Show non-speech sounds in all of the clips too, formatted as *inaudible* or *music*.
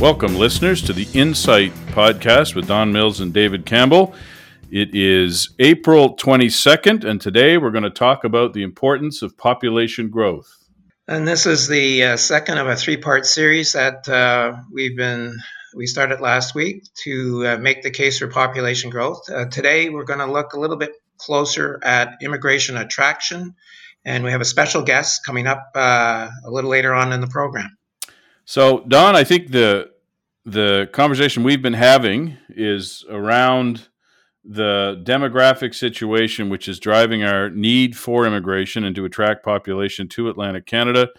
Welcome, listeners, to the Insight Podcast with Don Mills and David Campbell. It is April 22nd, and today we're going to talk about the importance of population growth. And this is the uh, second of a three-part series that uh, we've been we started last week to uh, make the case for population growth. Uh, today we're going to look a little bit closer at immigration attraction, and we have a special guest coming up uh, a little later on in the program. So, Don, I think the the conversation we've been having is around the demographic situation, which is driving our need for immigration and to attract population to Atlantic Canada.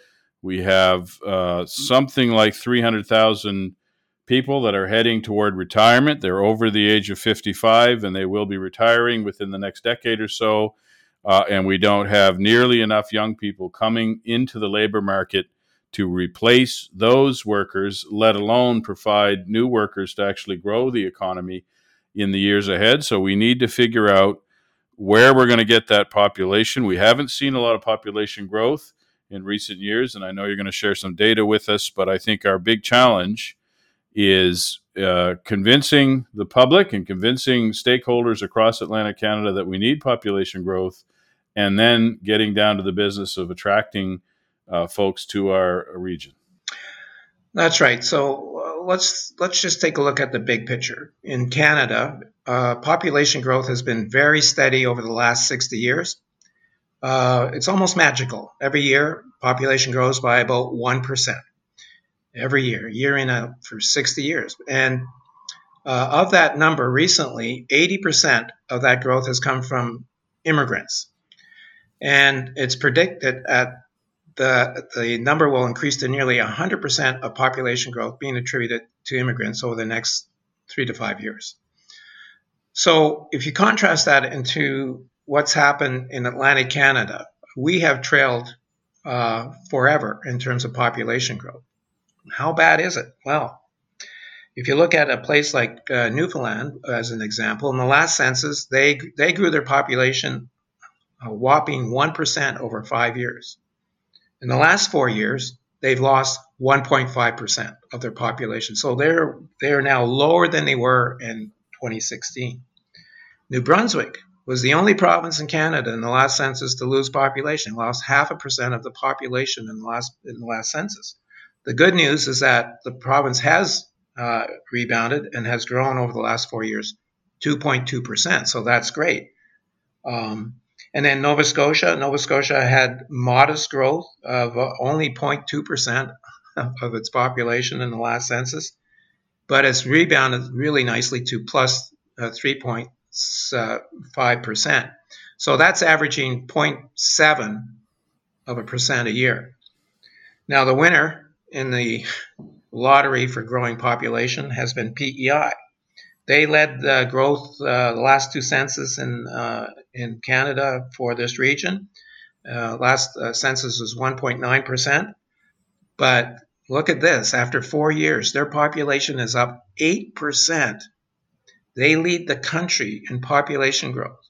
We have uh, something like 300,000 people that are heading toward retirement. They're over the age of 55 and they will be retiring within the next decade or so. Uh, and we don't have nearly enough young people coming into the labor market to replace those workers, let alone provide new workers to actually grow the economy in the years ahead. So we need to figure out where we're going to get that population. We haven't seen a lot of population growth in recent years, and I know you're going to share some data with us, but I think our big challenge is uh, convincing the public and convincing stakeholders across Atlantic Canada that we need population growth, and then getting down to the business of attracting uh, folks to our region. That's right. So uh, let's let's just take a look at the big picture. In Canada, uh, population growth has been very steady over the last 60 years. Uh, it's almost magical. Every year, population grows by about one percent. Every year, year in a, for 60 years, and uh, of that number, recently, 80% of that growth has come from immigrants, and it's predicted at the, the number will increase to nearly 100% of population growth being attributed to immigrants over the next three to five years. So if you contrast that into what's happened in Atlantic Canada, we have trailed uh, forever in terms of population growth. How bad is it? Well, if you look at a place like uh, Newfoundland as an example, in the last census, they they grew their population a whopping one percent over five years. In the last four years, they've lost 1.5% of their population. So they're, they're now lower than they were in 2016. New Brunswick was the only province in Canada in the last census to lose population, lost half a percent of the population in the last, in the last census. The good news is that the province has uh, rebounded and has grown over the last four years 2.2%. So that's great. Um, and then Nova Scotia, Nova Scotia had modest growth of uh, only 0.2% of its population in the last census, but it's rebounded really nicely to plus 3.5%. Uh, so that's averaging 0.7 of a percent a year. Now, the winner in the lottery for growing population has been PEI. They led the growth uh, the last two census in uh, in Canada for this region. Uh, last uh, census was 1.9 percent, but look at this. After four years, their population is up eight percent. They lead the country in population growth.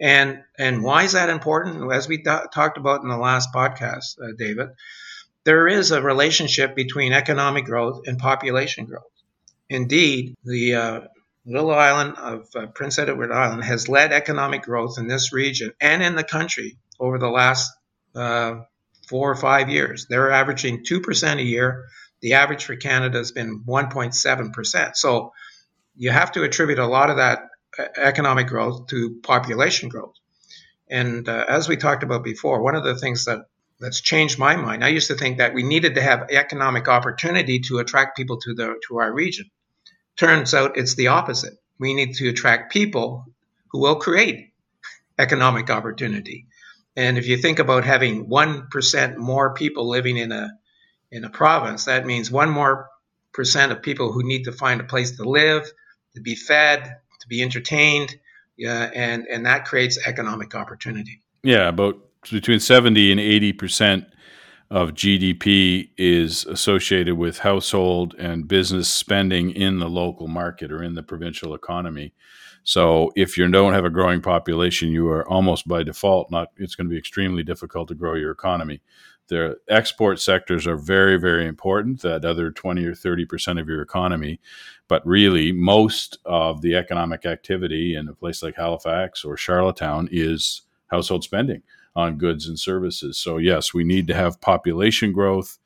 And and why is that important? As we th- talked about in the last podcast, uh, David, there is a relationship between economic growth and population growth. Indeed, the uh, little island of uh, Prince Edward Island has led economic growth in this region and in the country over the last uh, four or five years. They're averaging 2% a year. The average for Canada has been 1.7%. So you have to attribute a lot of that uh, economic growth to population growth. And uh, as we talked about before, one of the things that that's changed my mind. I used to think that we needed to have economic opportunity to attract people to the to our region. Turns out it's the opposite. We need to attract people who will create economic opportunity. And if you think about having 1% more people living in a in a province, that means one more percent of people who need to find a place to live, to be fed, to be entertained, yeah, and and that creates economic opportunity. Yeah, about between 70 and 80 percent of GDP is associated with household and business spending in the local market or in the provincial economy. So if you don't have a growing population, you are almost by default not. It's going to be extremely difficult to grow your economy. the export sectors are very, very important, that other 20 or 30% of your economy. But really, most of the economic activity in a place like Halifax or Charlottetown is household spending on goods and services. So, yes, we need to have population growth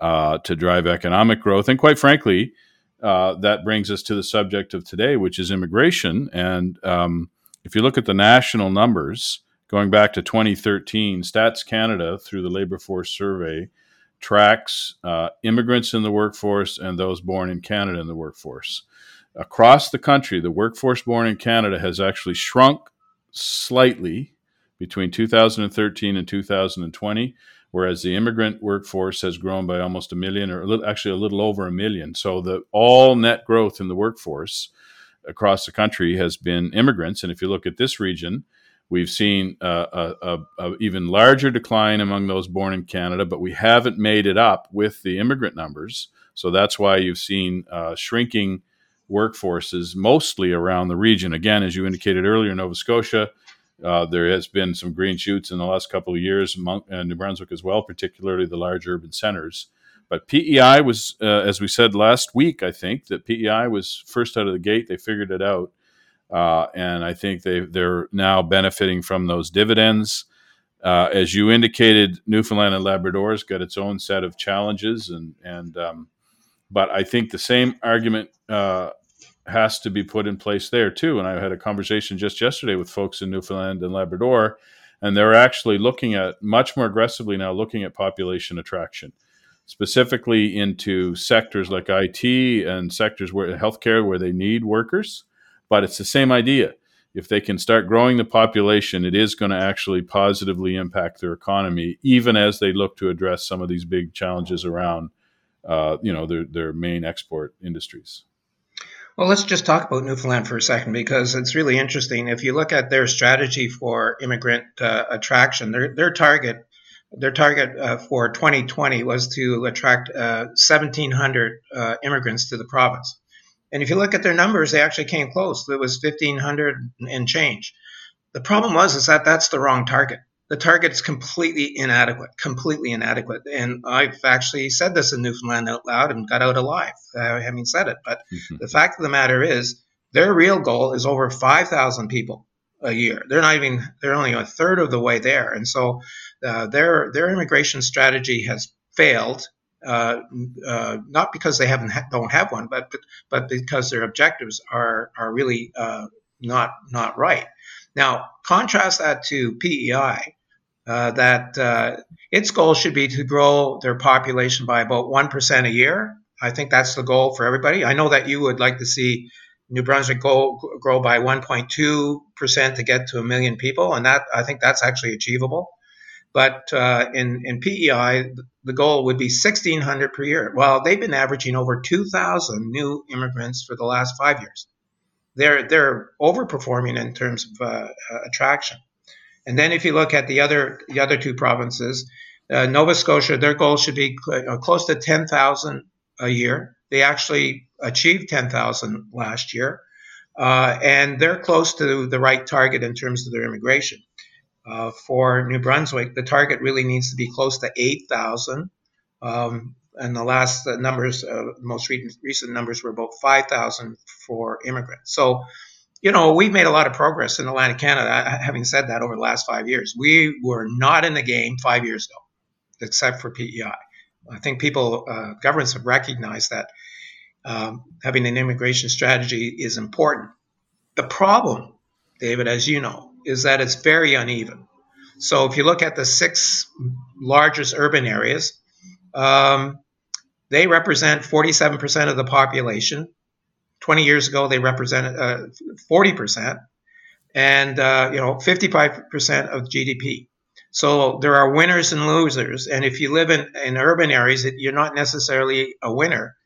uh, to drive economic growth. And quite frankly, uh, that brings us to the subject of today, which is immigration. And um, if you look at the national numbers, going back to 2013, Stats Canada, through the Labor Force Survey, tracks uh, immigrants in the workforce and those born in Canada in the workforce. Across the country, the workforce born in Canada has actually shrunk slightly between 2013 and 2020, whereas the immigrant workforce has grown by almost a million, or a little, actually a little over a million. So the all net growth in the workforce across the country has been immigrants. And if you look at this region, We've seen a, a, a, even larger decline among those born in Canada, but we haven't made it up with the immigrant numbers. So that's why you've seen uh, shrinking workforces mostly around the region. Again, as you indicated earlier, Nova Scotia, uh, there has been some green shoots in the last couple of years, and uh, New Brunswick as well, particularly the large urban centers. But PEI was, uh, as we said last week, I think that PEI was first out of the gate. They figured it out. Uh, and I think they they're now benefiting from those dividends. Uh, as you indicated, Newfoundland and Labrador has got its own set of challenges, and and um, but I think the same argument has to be put in place there too. And I had a conversation just yesterday with folks in Newfoundland and Labrador, and they're actually looking at much more aggressively now, looking at population attraction, specifically into sectors like IT and sectors where healthcare where they need workers but it's the same idea. If they can start growing the population, it is going to actually positively impact their economy, even as they look to address some of these big challenges around, uh, you know, their their main export industries. Well, let's just talk about Newfoundland for a second because it's really interesting. If you look at their strategy for immigrant uh, attraction, their their target their target uh, for 2020 was to attract 1,700 uh, uh, immigrants to the province. And if you look at their numbers, they actually came close. It was 1,500 and change. The problem was is that that's the wrong target. The target is completely inadequate, completely inadequate. And I've actually said this in Newfoundland out loud and got out alive, uh, having said it. But mm-hmm. the fact of the matter is, their real goal is over 5,000 people a year. They're not even, they're only a third of the way there. And so uh, their, their immigration strategy has failed uh, uh, not because they haven't ha- don't have one, but, but but because their objectives are are really uh, not not right. Now, contrast that to PEI, uh, that uh, its goal should be to grow their population by about one percent a year. I think that's the goal for everybody. I know that you would like to see New Brunswick go, grow by 1.2 percent to get to a million people, and that I think that's actually achievable. But uh, in, in PEI, the goal would be 1,600 per year. Well, they've been averaging over 2,000 new immigrants for the last five years. They're, they're overperforming in terms of uh attraction. And then if you look at the other, the other two provinces, uh, Nova Scotia, their goal should be cl- uh, close to 10,000 a year. They actually achieved 10,000 last year. Uh, and they're close to the right target in terms of their immigration. Uh, for New Brunswick, the target really needs to be close to 8,000. Um, and the last numbers, uh, most recent, recent numbers were about 5,000 for immigrants. So, you know, we've made a lot of progress in Atlantic Canada. Having said that, over the last five years, we were not in the game five years ago, except for PEI. I think people, uh, governments have recognized that um, having an immigration strategy is important. The problem, David, as you know, is that it's very uneven. So if you look at the six largest urban areas, um, they represent 47% of the population. 20 years ago, they represented uh, 40%, and uh, you know 55% of GDP. So there are winners and losers, and if you live in, in urban areas, you're not necessarily a winner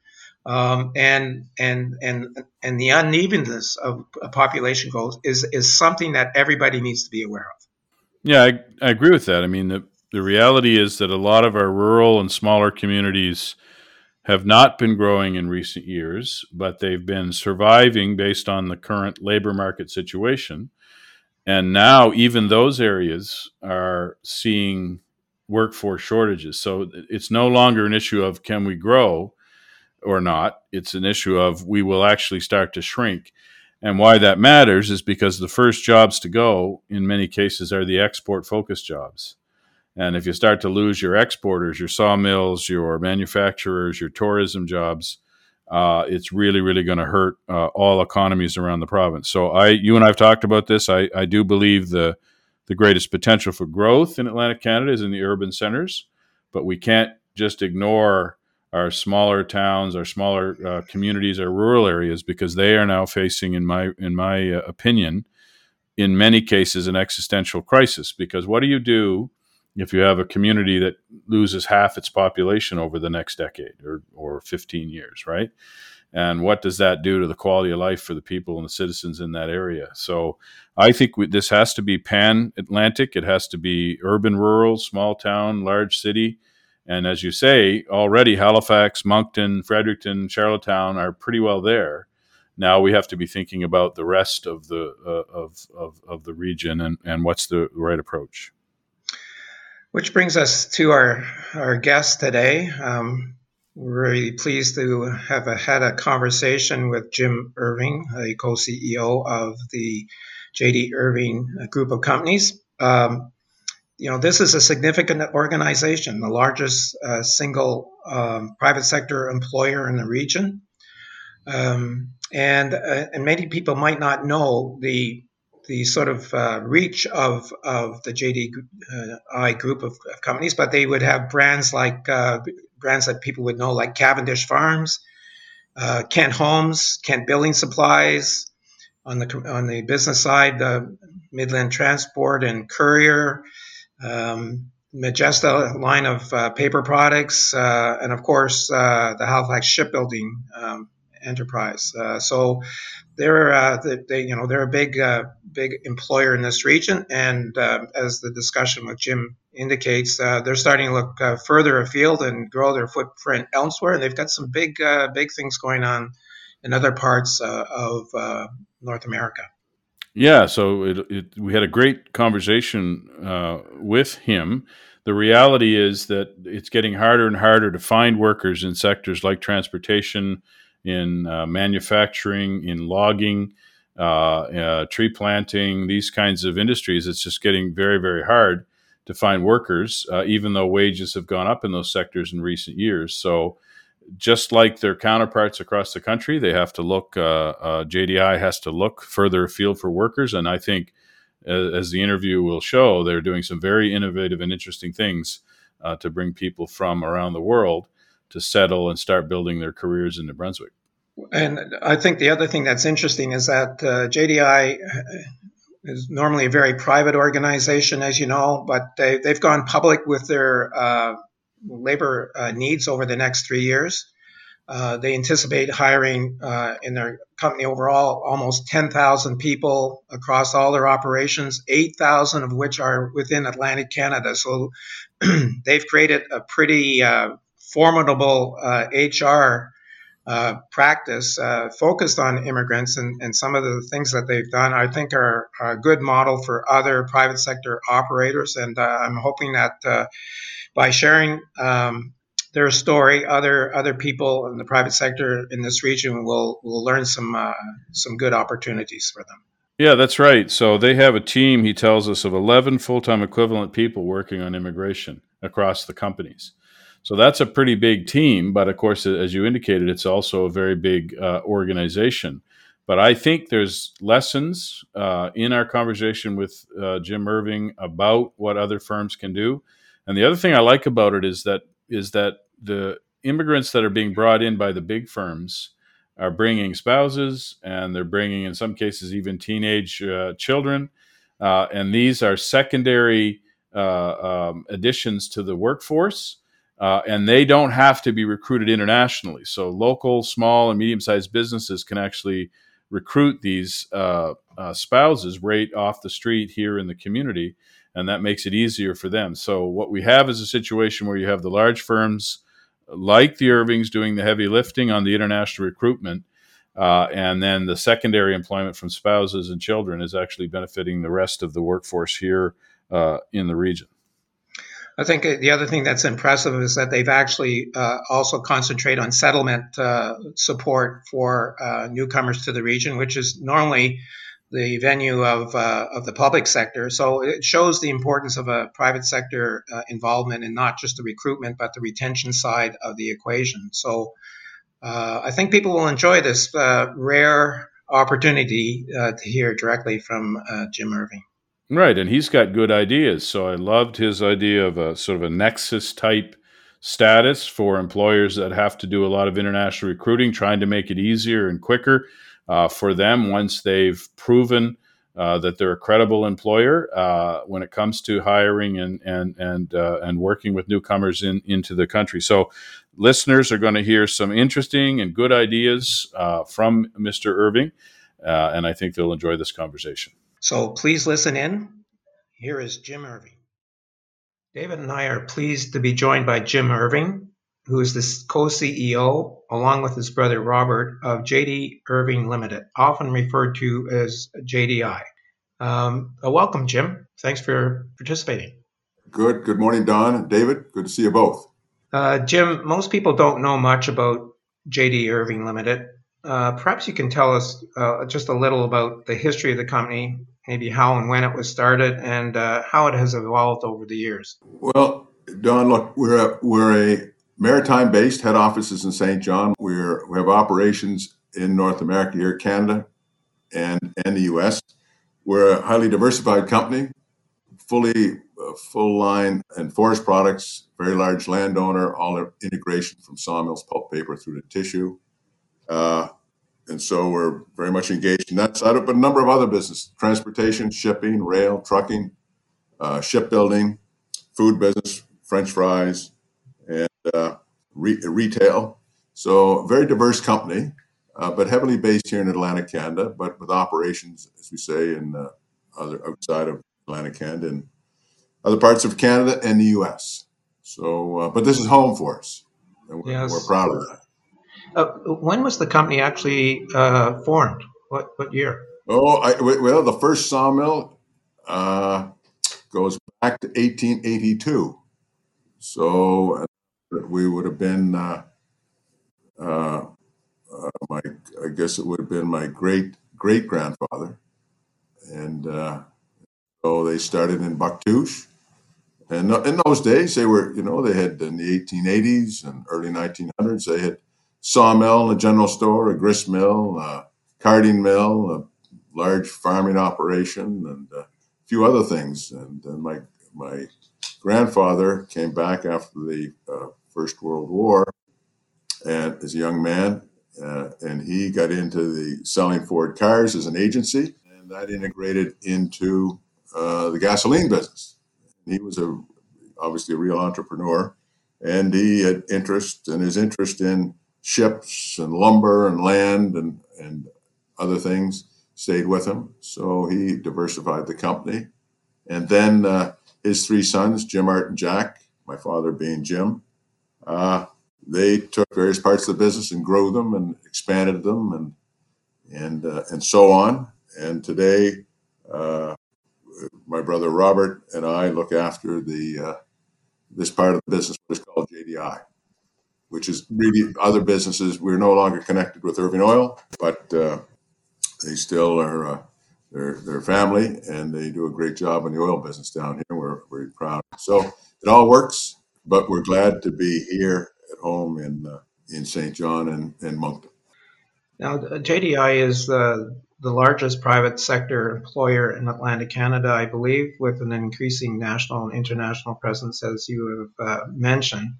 um, and and and and the unevenness of population growth is is something that everybody needs to be aware of. Yeah, I, I agree with that. I mean, the the reality is that a lot of our rural and smaller communities have not been growing in recent years, but they've been surviving based on the current labor market situation. And now, even those areas are seeing workforce shortages. So it's no longer an issue of can we grow or not. It's an issue of we will actually start to shrink. And why that matters is because the first jobs to go, in many cases, are the export focused jobs. And if you start to lose your exporters, your sawmills, your manufacturers, your tourism jobs, uh, it's really, really going to hurt uh, all economies around the province. So, I, you and I have talked about this. I, I do believe the the greatest potential for growth in Atlantic Canada is in the urban centers, but we can't just ignore our smaller towns, our smaller uh, communities, our rural areas because they are now facing, in my in my uh, opinion, in many cases, an existential crisis. Because what do you do if you have a community that loses half its population over the next decade or or 15 years, right? and what does that do to the quality of life for the people and the citizens in that area? So i think we, this has to be pan atlantic it has to be urban rural small town large city. And as you say already halifax moncton fredericton charlottetown are pretty well there. Now we have to be thinking about the rest of the uh, of, of, of the region and, and what's the right approach which brings us to our our guest today um, we're really pleased to have a, had a conversation with Jim Irving, a co-CEO of the JD Irving Group of Companies. Um, you know, this is a significant organization, the largest uh, single um, private sector employer in the region. Um, and uh, and many people might not know the the sort of uh, reach of of the JDI uh, group of, of, companies, but they would have brands like uh, brands that people would know, like Cavendish Farms, uh, Kent Homes, Kent Building Supplies. On the on the business side, the Midland Transport and Courier, um, line of uh, paper products, uh, and of course the Halifax Shipbuilding um, enterprise. So they're uh, they, you know they're a big uh, big employer in this region, and uh, as the discussion with Jim indicates, uh, they're starting to look uh, further afield and grow their footprint elsewhere. And they've got some big big things going on in other parts of North America. Yeah, so it, it, we had a great conversation with him. The reality is that it's getting harder and harder to find workers in sectors like transportation, in uh, manufacturing, in logging, uh, uh, tree planting, these kinds of industries. It's just getting very, very hard to find workers, uh, even though wages have gone up in those sectors in recent years. So, just like their counterparts across the country, they have to look. Uh, uh, JDI has to look further afield for workers, and I think, as the interview will show, they're doing some very innovative and interesting things to bring people from around the world to settle and start building their careers in New Brunswick. And I think the other thing that's interesting is that uh, JDI is normally a very private organization, as you know, but they, they've gone public with their uh, labor uh, needs over the next three years. Uh, they anticipate hiring uh, in their company overall almost 10,000 people across all their operations, 8,000 of which are within Atlantic Canada. So *clears throat* they've created a pretty uh, formidable HR uh, practice uh, focused on immigrants and, and, some of the things that they've done, I think, are, are a good model for other private sector operators. And uh, I'm hoping that uh, by sharing um, their story, other other people in the private sector in this region will will learn some uh, some good opportunities for them. Yeah, that's right. So they have a team. He tells us of 11 full time equivalent people working on immigration across the companies. So that's a pretty big team, but of course, as you indicated, it's also a very big uh, organization. But I think there's lessons uh, in our conversation with uh, Jim Irving about what other firms can do. And the other thing I like about it is that is that the immigrants that are being brought in by the big firms are bringing spouses, and they're bringing, in some cases, even teenage uh, children. Uh, and these are secondary uh, um, additions to the workforce uh, and they don't have to be recruited internationally. So local, small, and medium-sized businesses can actually recruit these uh, uh, spouses right off the street here in the community, and that makes it easier for them. So what we have is a situation where you have the large firms like the Irvings doing the heavy lifting on the international recruitment. Uh, and then the secondary employment from spouses and children is actually benefiting the rest of the workforce here uh, in the region. I think the other thing that's impressive is that they've actually uh, also concentrate on settlement uh, support for uh, newcomers to the region, which is normally the venue of uh, of the public sector. So it shows the importance of a private sector uh, involvement in not just the recruitment but the retention side of the equation. So uh, I think people will enjoy this rare opportunity to hear directly from Jim Irving. Right, and he's got good ideas. So I loved his idea of a sort of a nexus type status for employers that have to do a lot of international recruiting, trying to make it easier and quicker uh, for them once they've proven uh, that they're a credible employer uh, when it comes to hiring and and and uh, and working with newcomers in into the country. So, listeners are going to hear some interesting and good ideas uh, from Mr. Irving, uh, and I think they'll enjoy this conversation. So please listen in. Here is Jim Irving. David and I are pleased to be joined by Jim Irving, who is the co CEO, along with his brother Robert, of JD Irving Limited, often referred to as JDI. Um, welcome, Jim. Thanks for participating. Good. Good morning, Don. David, good to see you both. Uh, Jim, most people don't know much about JD Irving Limited. Uh, perhaps you can tell us uh, just a little about the history of the company maybe how and when it was started and uh, how it has evolved over the years. Well, Don, look, we're a, we're a maritime based head offices in Saint John. We're, we have operations in North America here, Canada, and, and the US. We're a highly diversified company, fully uh, full line and forest products, very large landowner, all integration from sawmills, pulp paper through to tissue. Uh, and so we're very much engaged in that side but a number of other business, transportation, shipping, rail, trucking, uh, shipbuilding, food business, French fries, and uh, re- retail. So very diverse company, uh, but heavily based here in Atlantic Canada, but with operations, as we say, in uh, other outside of Atlantic Canada and other parts of Canada and the U.S. So, uh, but this is home for us, and we're, yes. we're proud of that. Uh, when was the company actually uh, formed? What what year? Oh, I, well, the first sawmill uh, goes back to 1882. So uh, we would have been, uh, uh, my, I guess it would have been my great great grandfather, and so they started in Bouctouche. And in those days, they were, you know, they had in the 1880s and early 1900s, they had sawmill, a general store, a grist mill, a carding mill, a large farming operation, and a few other things. And then my my grandfather came back after the uh, First World War, and as a young man, uh, and he got into the selling Ford cars as an agency, and that integrated into uh, the gasoline business. He was a obviously a real entrepreneur, and he had interest, and his interest in ships and lumber and land and, and other things stayed with him. So he diversified the company. And then uh, his three sons, Jim, Art, and Jack, my father being Jim, uh, they took various parts of the business and grew them and expanded them and and uh, and so on. And today, uh, my brother Robert and I look after the uh, this part of the business, what is called JDI which is really other businesses. We're no longer connected with Irving Oil, but uh, they still are uh, their their family, and they do a great job in the oil business down here. We're very proud. So it all works, but we're glad to be here at home in uh, in Saint John and, and Moncton. Now, JDI is the the largest private sector employer in Atlantic Canada, I believe, with an increasing national and international presence, as you have uh, mentioned.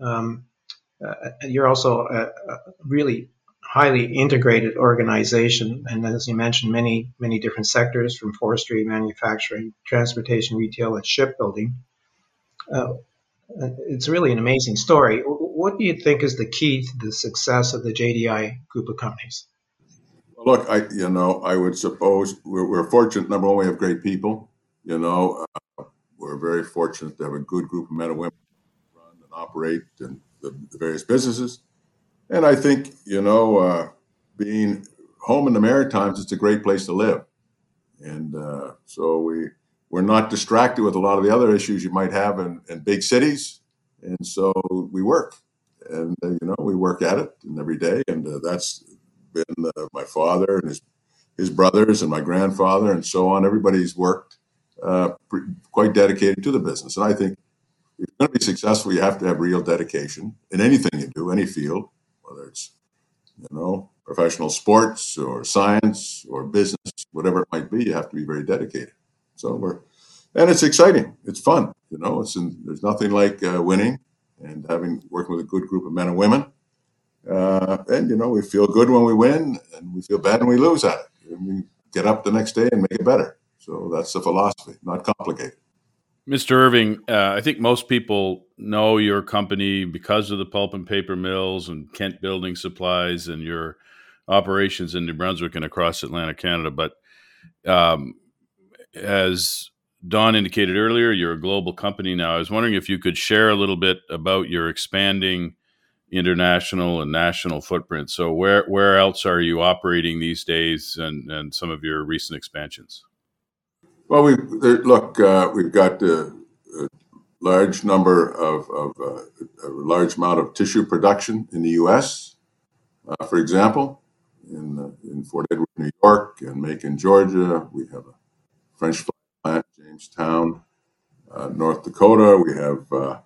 Um, you're also a, a, really highly integrated organization, and as you mentioned, many many different sectors from forestry, manufacturing, transportation, retail, and shipbuilding. Uh, it's really an amazing story. What do you think is the key to the success of the JDI group of companies? Look, I you know I would suppose we're, we're fortunate. Number one, we have great people. You know, uh, we're very fortunate to have a good group of men and women run and operate and the, the various businesses. And I think, you know, uh, being home in the Maritimes, it's a great place to live. And uh, so we we're not distracted with a lot of the other issues you might have in, in big cities. And so we work. And, uh, you know, we work at it and every day. And uh, that's been uh, my father and his, his brothers and my grandfather and so on. Everybody's worked uh, quite dedicated to the business. And I think you're going to be successful, you have to have real dedication in anything you do, any field, whether it's, you know, professional sports or science or business, whatever it might be, you have to be very dedicated. So we're, and it's exciting. It's fun. You know, it's in, there's nothing like uh, winning and having working with a good group of men and women. Uh, and you know, we feel good when we win, and we feel bad when we lose at it. And we get up the next day and make it better. So that's the philosophy, not complicated. Mr. Irving, uh, I think most people know your company because of the pulp and paper mills and Kent Building Supplies and your operations in New Brunswick and across Atlantic Canada. But um, as Don indicated earlier, you're a global company now. I was wondering if you could share a little bit about your expanding international and national footprint. So, where where else are you operating these days, and and some of your recent expansions? Well, we look. Uh, we've got a, a, large number of, of uh, a large amount of tissue production in the U.S. Uh, for example, in uh, in Fort Edward, New York, and Macon, Georgia, we have a French plant, Jamestown, uh, North Dakota. We have uh, a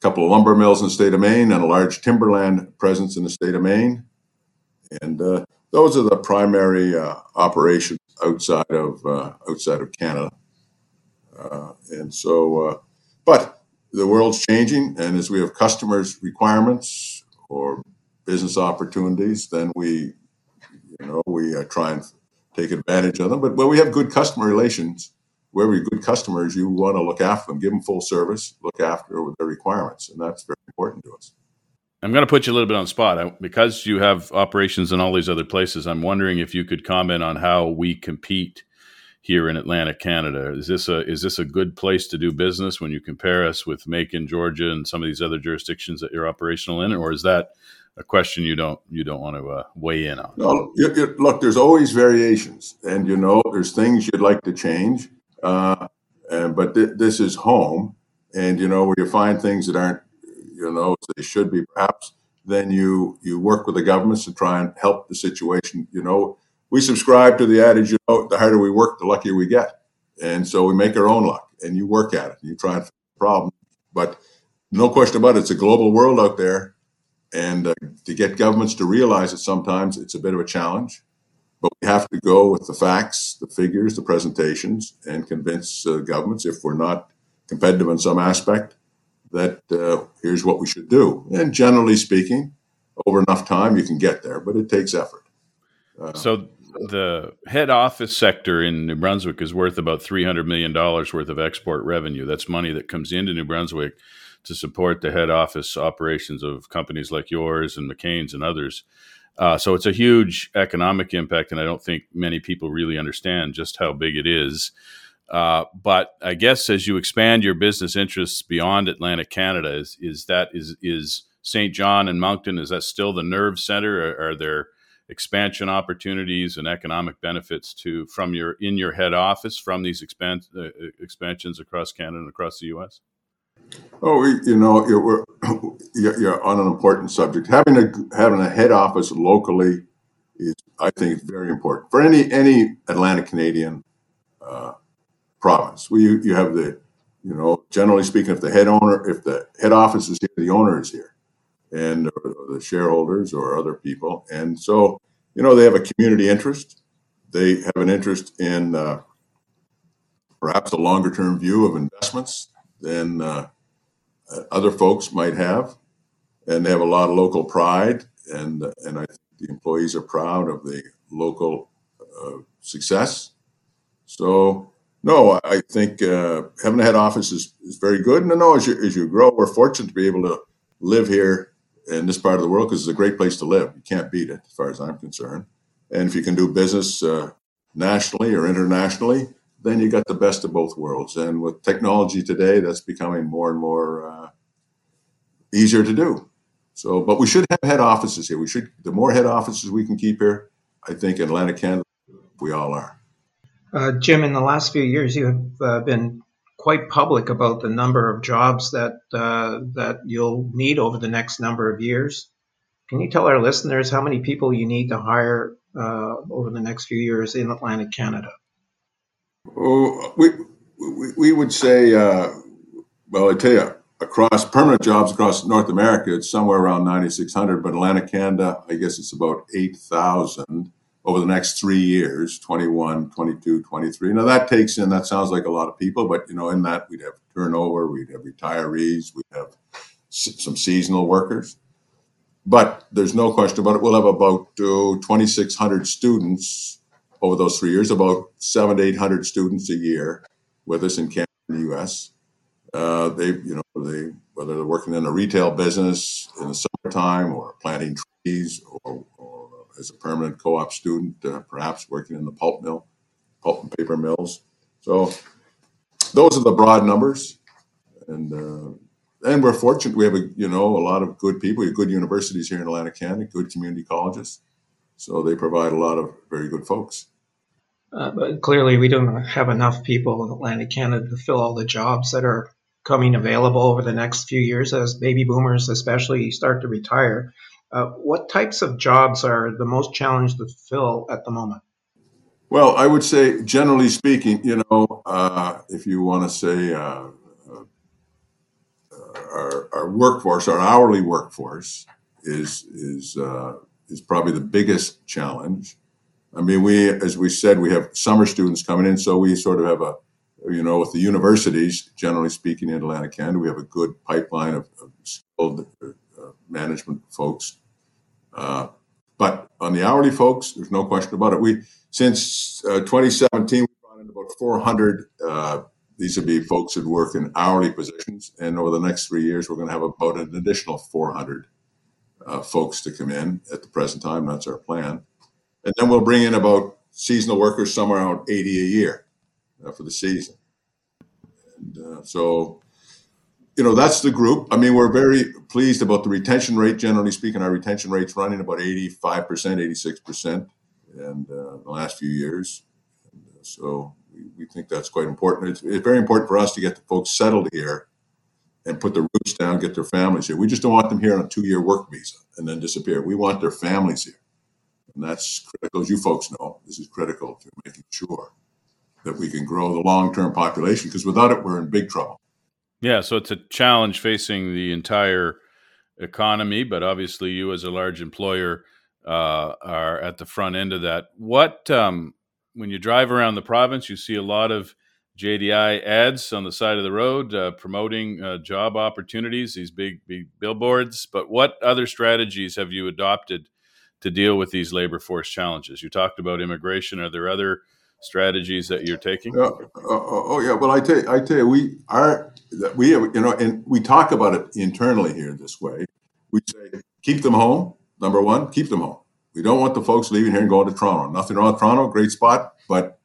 couple of lumber mills in the state of Maine and a large timberland presence in the state of Maine. And uh, those are the primary uh, operations outside of uh, outside of Canada. Uh, and so, but the world's changing, and as we have customers' requirements or business opportunities, then we, you know, we try and take advantage of them. But when we have good customer relations, wherever you're good customers, you want to look after them, give them full service, look after their requirements, and that's very important to us. I'm going to put you a little bit on spot I, because you have operations in all these other places. I'm wondering if you could comment on how we compete here in Atlantic Canada. Is this a is this a good place to do business when you compare us with Macon, Georgia, and some of these other jurisdictions that you're operational in, or is that a question you don't you don't want to uh, weigh in on? No, you, you, look, there's always variations, and you know, there's things you'd like to change, uh, and, but th- this is home, and you know, where you find things that aren't, you know, they should be, perhaps. Then you you work with the governments to try and help the situation. You know, we subscribe to the adage, you know, the harder we work, the luckier we get, and so we make our own luck, and you work at it, and you try and fix the problem. But no question about it, it's a global world out there and uh, to get governments to realize it sometimes it's a bit of a challenge. But we have to go with the facts, the figures, the presentations, and convince uh, governments, if we're not competitive in some aspect, that uh, here's what we should do. And generally speaking, over enough time, you can get there, but it takes effort. Uh, so the head office sector in New Brunswick is worth about $300 million worth of export revenue. That's money that comes into New Brunswick to support the head office operations of companies like yours and McCain's and others. Uh, so it's a huge economic impact, and I don't think many people really understand just how big it is. Uh, but I guess as you expand your business interests beyond Atlantic Canada, is, is that is is Saint John and Moncton is that still the nerve center? Are, are there expansion opportunities and economic benefits to from your in your head office from these expand, uh, expansions across Canada and across the U.S.? Oh, you know, *clears throat* you're, you're on an important subject. Having a having a head office locally is, I think, very important for any any Atlantic Canadian uh, province. Well, you have the, you know, generally speaking, if the head owner, if the head office is here, the owner is here, and the shareholders or other people, and so you know they have a community interest. They have an interest in uh, perhaps a longer term view of investments than uh, other folks might have, and they have a lot of local pride, and and I think the employees are proud of the local uh, success. So no, I think uh, having a head office is, is very good. And I know as you as you grow, we're fortunate to be able to live here in this part of the world because it's a great place to live. You can't beat it, as far as I'm concerned. And if you can do business uh, nationally or internationally, then you got the best of both worlds. And with technology today, that's becoming more and more uh, easier to do. So, but we should have head offices here. We should. The more head offices we can keep here, I think in Atlantic Canada, we all are. Uh, Jim, in the last few years, you have uh, been quite public about the number of jobs that uh, that you'll need over the next number of years. Can you tell our listeners how many people you need to hire uh, over the next few years in Atlantic Canada? Oh, we, we, we would say, uh, well, I tell you, across permanent jobs across North America, it's somewhere around 9,600, but Atlantic Canada, I guess it's about 8,000 over the next three years 21, 22, 23. Now, that takes in, that sounds like a lot of people, but you know, in that we'd have turnover, we'd have retirees, we'd have some seasonal workers. But there's no question about it. We'll have about uh, 2,600 students over those three years, about seven to 800 students a year with us in Canada and the U.S. Uh, they, you know, they whether they're working in a retail business in the summertime or planting trees or as a permanent co-op student, uh, perhaps working in the pulp mill, pulp and paper mills. So those are the broad numbers, and uh, and we're fortunate. We have a you know a lot of good people. Good universities here in Atlantic Canada, good community colleges, so they provide a lot of very good folks. Uh, but clearly, we don't have enough people in Atlantic Canada to fill all the jobs that are coming available over the next few years as baby boomers, especially, start to retire. Uh, what types of jobs are the most challenged to fill at the moment? Well, I would say, generally speaking, you know, uh, if you want to say uh, our, our workforce, our hourly workforce, is is uh, is probably the biggest challenge. I mean, we, as we said, we have summer students coming in, so we sort of have a, you know, with the universities, generally speaking, in Atlantic Canada, we have a good pipeline of, of skilled uh, management folks. Uh, but on the hourly folks, there's no question about it. We since uh, 2017, we brought in about 400 uh, these would be folks that work in hourly positions. And over the next three years, we're going to have about an additional 400 uh, folks to come in at the present time. That's our plan. And then we'll bring in about seasonal workers, somewhere around 80 a year uh, for the season. And so, you know, that's the group. I mean, we're very pleased about the retention rate. Generally speaking, our retention rate's running about 85%, 86% in uh, the last few years. And, uh, so we, we think that's quite important. It's, it's very important for us to get the folks settled here and put the roots down, get their families here. We just don't want them here on a two-year work visa and then disappear. We want their families here, and that's critical. As you folks know, this is critical to making sure that we can grow the long-term population. Because without it, we're in big trouble. Yeah, so it's a challenge facing the entire economy, but obviously, you as a large employer uh, are at the front end of that. What um, when you drive around the province, you see a lot of JDI ads on the side of the road uh, promoting uh, job opportunities, these big, big billboards. But what other strategies have you adopted to deal with these labor force challenges? You talked about immigration. Are there other strategies that you're taking? Uh, oh yeah, well I tell you, I tell you, we are we you know, and we talk about it internally here this way. We say keep them home. Number one, keep them home. We don't want the folks leaving here and going to Toronto. Nothing wrong with Toronto, great spot, but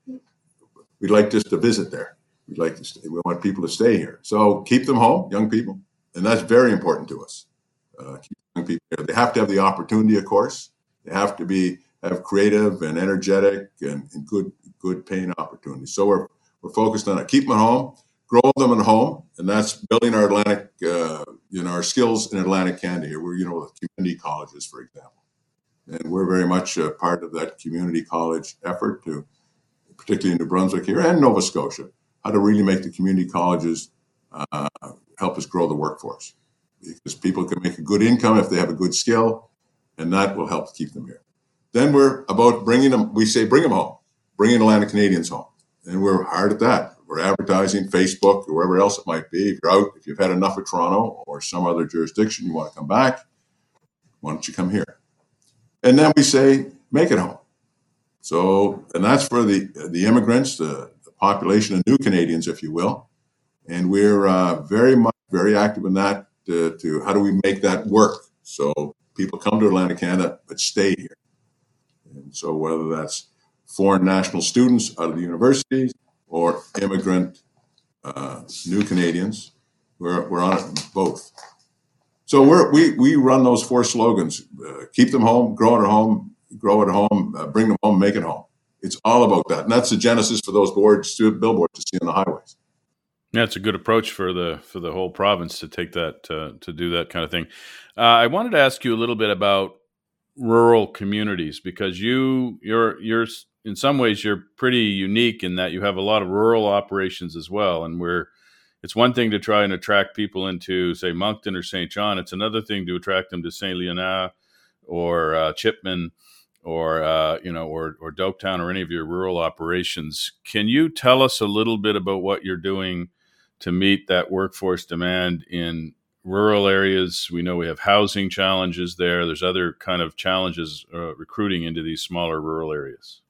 we'd like just to visit there. We'd like to stay. We want people to stay here. So keep them home, young people, and that's very important to us. Uh, young people here. They have to have the opportunity, of course. They have to be have creative and energetic and, and good good paying opportunities. So we're we're focused on it. Keep them at home, grow them at home, and that's building our Atlantic, uh, you know, our skills in Atlantic Canada. We're you know with community colleges, for example and we're very much a part of that community college effort to, particularly in New Brunswick here and Nova Scotia, how to really make the community colleges uh, help us grow the workforce. Because people can make a good income if they have a good skill, and that will help keep them here. Then we're about bringing them, we say bring them home, bringing Atlantic Canadians home. And we're hard at that. We're advertising Facebook or wherever else it might be. If you're out, if you've had enough of Toronto or some other jurisdiction, you want to come back, why don't you come here? And then we say, make it home. So, and that's for the, the immigrants, the, the population of new Canadians, if you will. And we're uh, very much, very active in that to, to how do we make that work so people come to Atlantic, Canada but stay here. And so whether that's foreign national students out of the universities or immigrant uh, new Canadians, we're, we're on it both. So we're, we we run those four slogans: uh, keep them home, grow at home, grow at home, uh, bring them home, make it home. it's all about that, and that's the genesis for those boards, billboards to see on the highways. Yeah, it's a good approach for the for the whole province to take that uh, to do that kind of thing. Uh, I wanted to ask you a little bit about rural communities because you you're you're in some ways you're pretty unique in that you have a lot of rural operations as well, and we're it's one thing to try and attract people into say Moncton or Saint John. It's another thing to attract them to St. Leonard or uh, Chipman or uh, you know or or Doaktown or any of your rural operations. Can you tell us a little bit about what you're doing? to meet that workforce demand in rural areas. We know we have housing challenges there. There's other kind of challenges uh, recruiting into these smaller rural areas.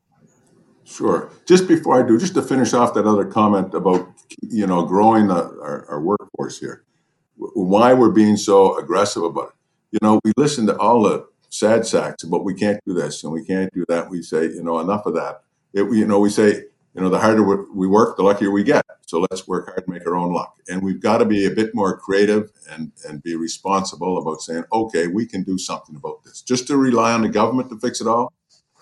Sure. Just before I do, just to finish off that other comment about you know growing the, our, our workforce here, why we're being so aggressive about it. You know, we listen to all the sad sacks about we can't do this and we can't do that. We say, you know, enough of that. It, you know, we say you know, the harder we work, the luckier we get. So let's work hard and make our own luck. And we've got to be a bit more creative and, and be responsible about saying, okay, we can do something about this. Just to rely on the government to fix it all,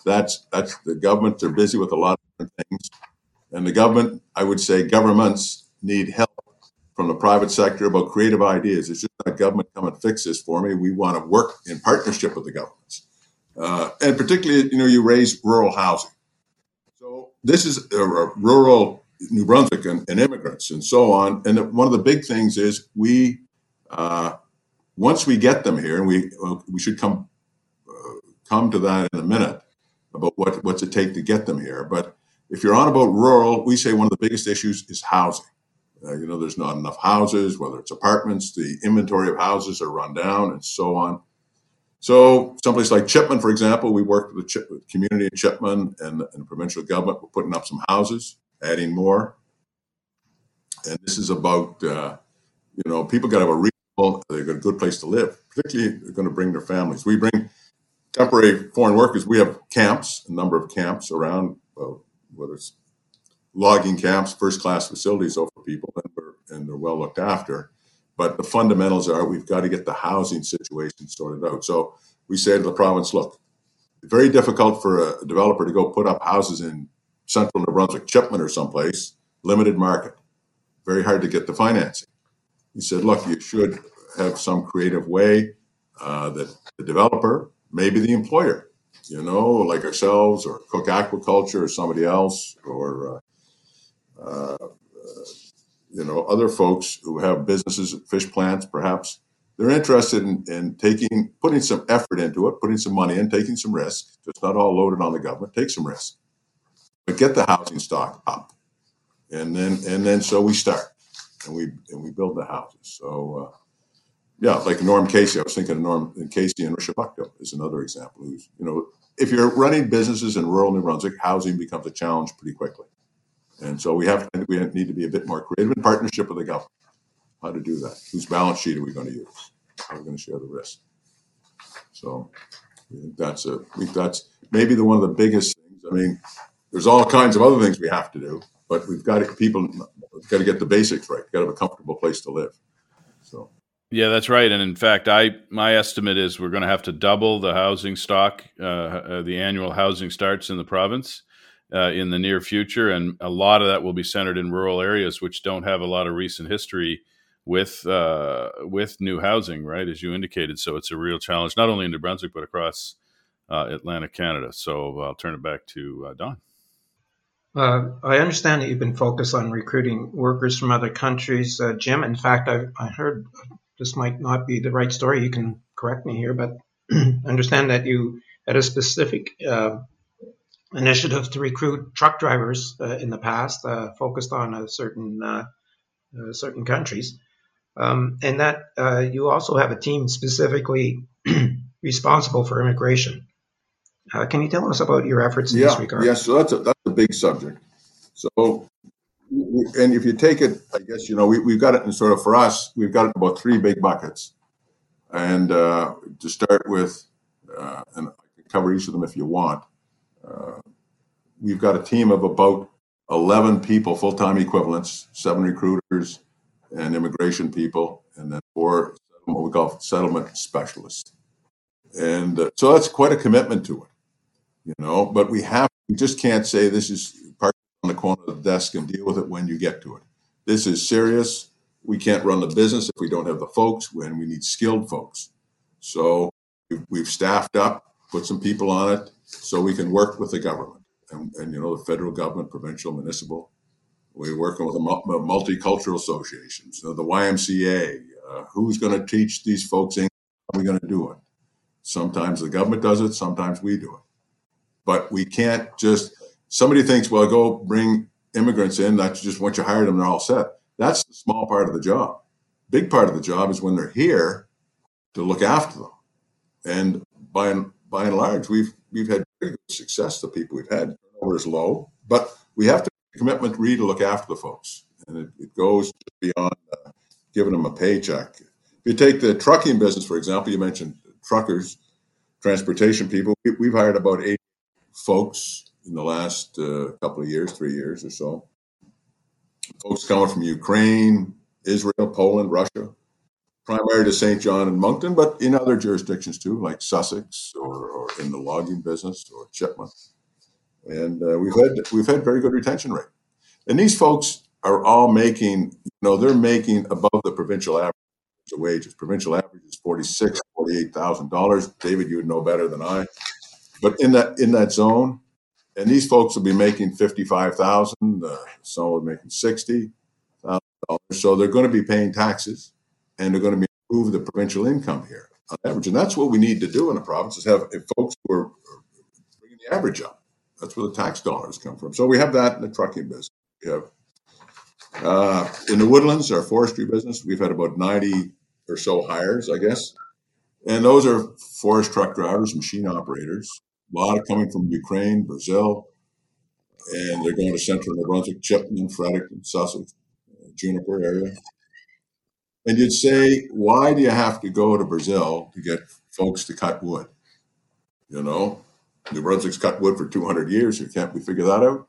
that's that's the government. They're busy with a lot of things. And the government, I would say governments need help from the private sector about creative ideas. It's just not government come and fix this for me. We want to work in partnership with the governments. Uh, and particularly, you know, you raise rural housing So this is a, a rural New Brunswick and, and, immigrants and so on. And one of the big things is we, uh, once we get them here, and we well, we should come uh, come to that in a minute about what what's it take to get them here. But if you're on about rural, we say one of the biggest issues is housing. Uh, you know, there's not enough houses, whether it's apartments, the inventory of houses are run down, and so on. So, someplace like Chipman, for example, we worked with the Chip, community in Chipman and, and the provincial government. We're putting up some houses, adding more. And this is about, uh, you know, people got to have a reasonable, they got a good place to live, particularly they're going to bring their families. We bring temporary foreign workers. We have camps, a number of camps around, whether it's logging camps, first class facilities over people, and, and they're well looked after. But the fundamentals are we've got to get the housing situation sorted out. So we say to the province, look, very difficult for a developer to go put up houses in central New Brunswick, Chipman or someplace, limited market. Very hard to get the financing. He said, look, you should have some creative way uh, that the developer, maybe the employer, you know, like ourselves or Cooke Aquaculture or somebody else, or uh, uh, you know, other folks who have businesses, fish plants, perhaps, they're interested in, in taking, putting some effort into it, putting some money in, taking some risk. It's not all loaded on the government. Take some risk, but get the housing stock up, and then and then so we start, and we and we build the houses. So uh, yeah, like Norm Casey. I was thinking of Norm and Casey and Richibucto is another example. Who's you know, if you're running businesses in rural New Brunswick, housing becomes a challenge pretty quickly. And so we have we need to be a bit more creative in partnership with the government. How to do that? Whose balance sheet are we going to use? How are we going to share the risk? So I think that's a that's maybe the one of the biggest things. I mean, there's all kinds of other things we have to do, but we've got to people got to get the basics right. We've Got to have a comfortable place to live. Yeah, that's right. And in fact, I my estimate is we're going to have to double the housing stock, uh, uh, the annual housing starts in the province uh, in the near future, and a lot of that will be centered in rural areas, which don't have a lot of recent history with uh, with new housing, right? As you indicated, so it's a real challenge not only in New Brunswick but across uh, Atlantic Canada. So I'll turn it back to uh, Don. Uh, I understand that you've been focused on recruiting workers from other countries, uh, Jim. In fact, I, I heard this might not be the right story. You can correct me here, but *clears throat* understand that you had a specific uh, initiative to recruit truck drivers uh, in the past, uh, focused on a certain uh, uh, certain countries, um, and that uh, you also have a team specifically *clears throat* responsible for immigration. can you tell us about your efforts in yeah, this regard? Yes, so that's a, that's a big subject. So, and if you take it, I guess you know we, we've got it in sort of for us, we've got about three big buckets, and to start with, and I can cover each of them if you want uh, we've got a team of about 11 people, full time equivalents, seven recruiters and immigration people, and then four what we call settlement specialists. And uh, so that's quite a commitment to it, you know. But we have we just can't say this is the corner of the desk and deal with it when you get to it. This is serious. We can't run the business if we don't have the folks, when we need skilled folks. So we've, staffed up, put some people on it, so we can work with the government and, and you know the federal government, provincial, municipal. We're working with the multicultural associations, the YMCA. Uh, who's going to teach these folks English? How are we going to do it? Sometimes the government does it, sometimes we do it. But we can't just, somebody thinks, well, go bring immigrants in, that's just once you hire them, they're all set. That's the small part of the job. Big part of the job is when they're here to look after them. And by and, by and large, we've we've had very good success. The people we've had turnover is low, but we have to commitment really to look after the folks, and it, it goes beyond uh, giving them a paycheck. If you take the trucking business, for example, you mentioned truckers, transportation people. We, have hired about eight folks in the last uh, couple of years, three years or so. Folks coming from Ukraine, Israel, Poland, Russia, primarily to Saint John and Moncton, but in other jurisdictions too, like Sussex or, or in the logging business or Chipman. And uh, we've had we've had very good retention rate. And these folks are all making, you know, they're making above the provincial average of wages. Provincial average is forty six, forty eight thousand dollars. David, you would know better than I. But in that in that zone, and these folks will be making fifty five thousand. Uh, some be making sixty thousand dollars. So they're going to be paying taxes, and they're going to improve the provincial income here on average. And that's what we need to do in the province is have folks who are bringing the average up. That's where the tax dollars come from. So we have that in the trucking business. We have uh, in the woodlands, our forestry business, we've had about 90 or so hires, I guess. And those are forest truck drivers, machine operators, a lot coming from Ukraine, Brazil, and they're going to central New Brunswick, Chipman, Fredericton, Sussex, uh, Juniper area. And you'd say, why do you have to go to Brazil to get folks to cut wood? You know, New Brunswick's cut wood for 200 years. You can't we figure that out?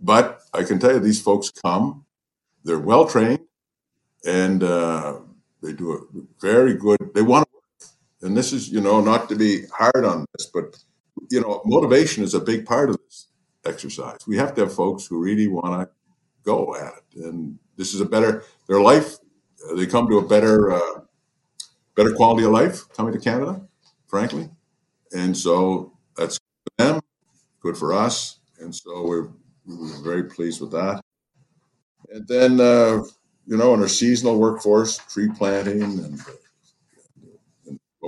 But I can tell you, these folks come, they're well trained, and uh, they do a very good. They want to work, and this is, you know, not to be hard on this, but you know, motivation is a big part of this exercise. We have to have folks who really want to go at it, and this is a better their life. They come to a better, uh, better quality of life coming to Canada, frankly, and so that's good for them, good for us, and so we're, we're very pleased with that. And then, uh, you know, in our seasonal workforce, tree planting and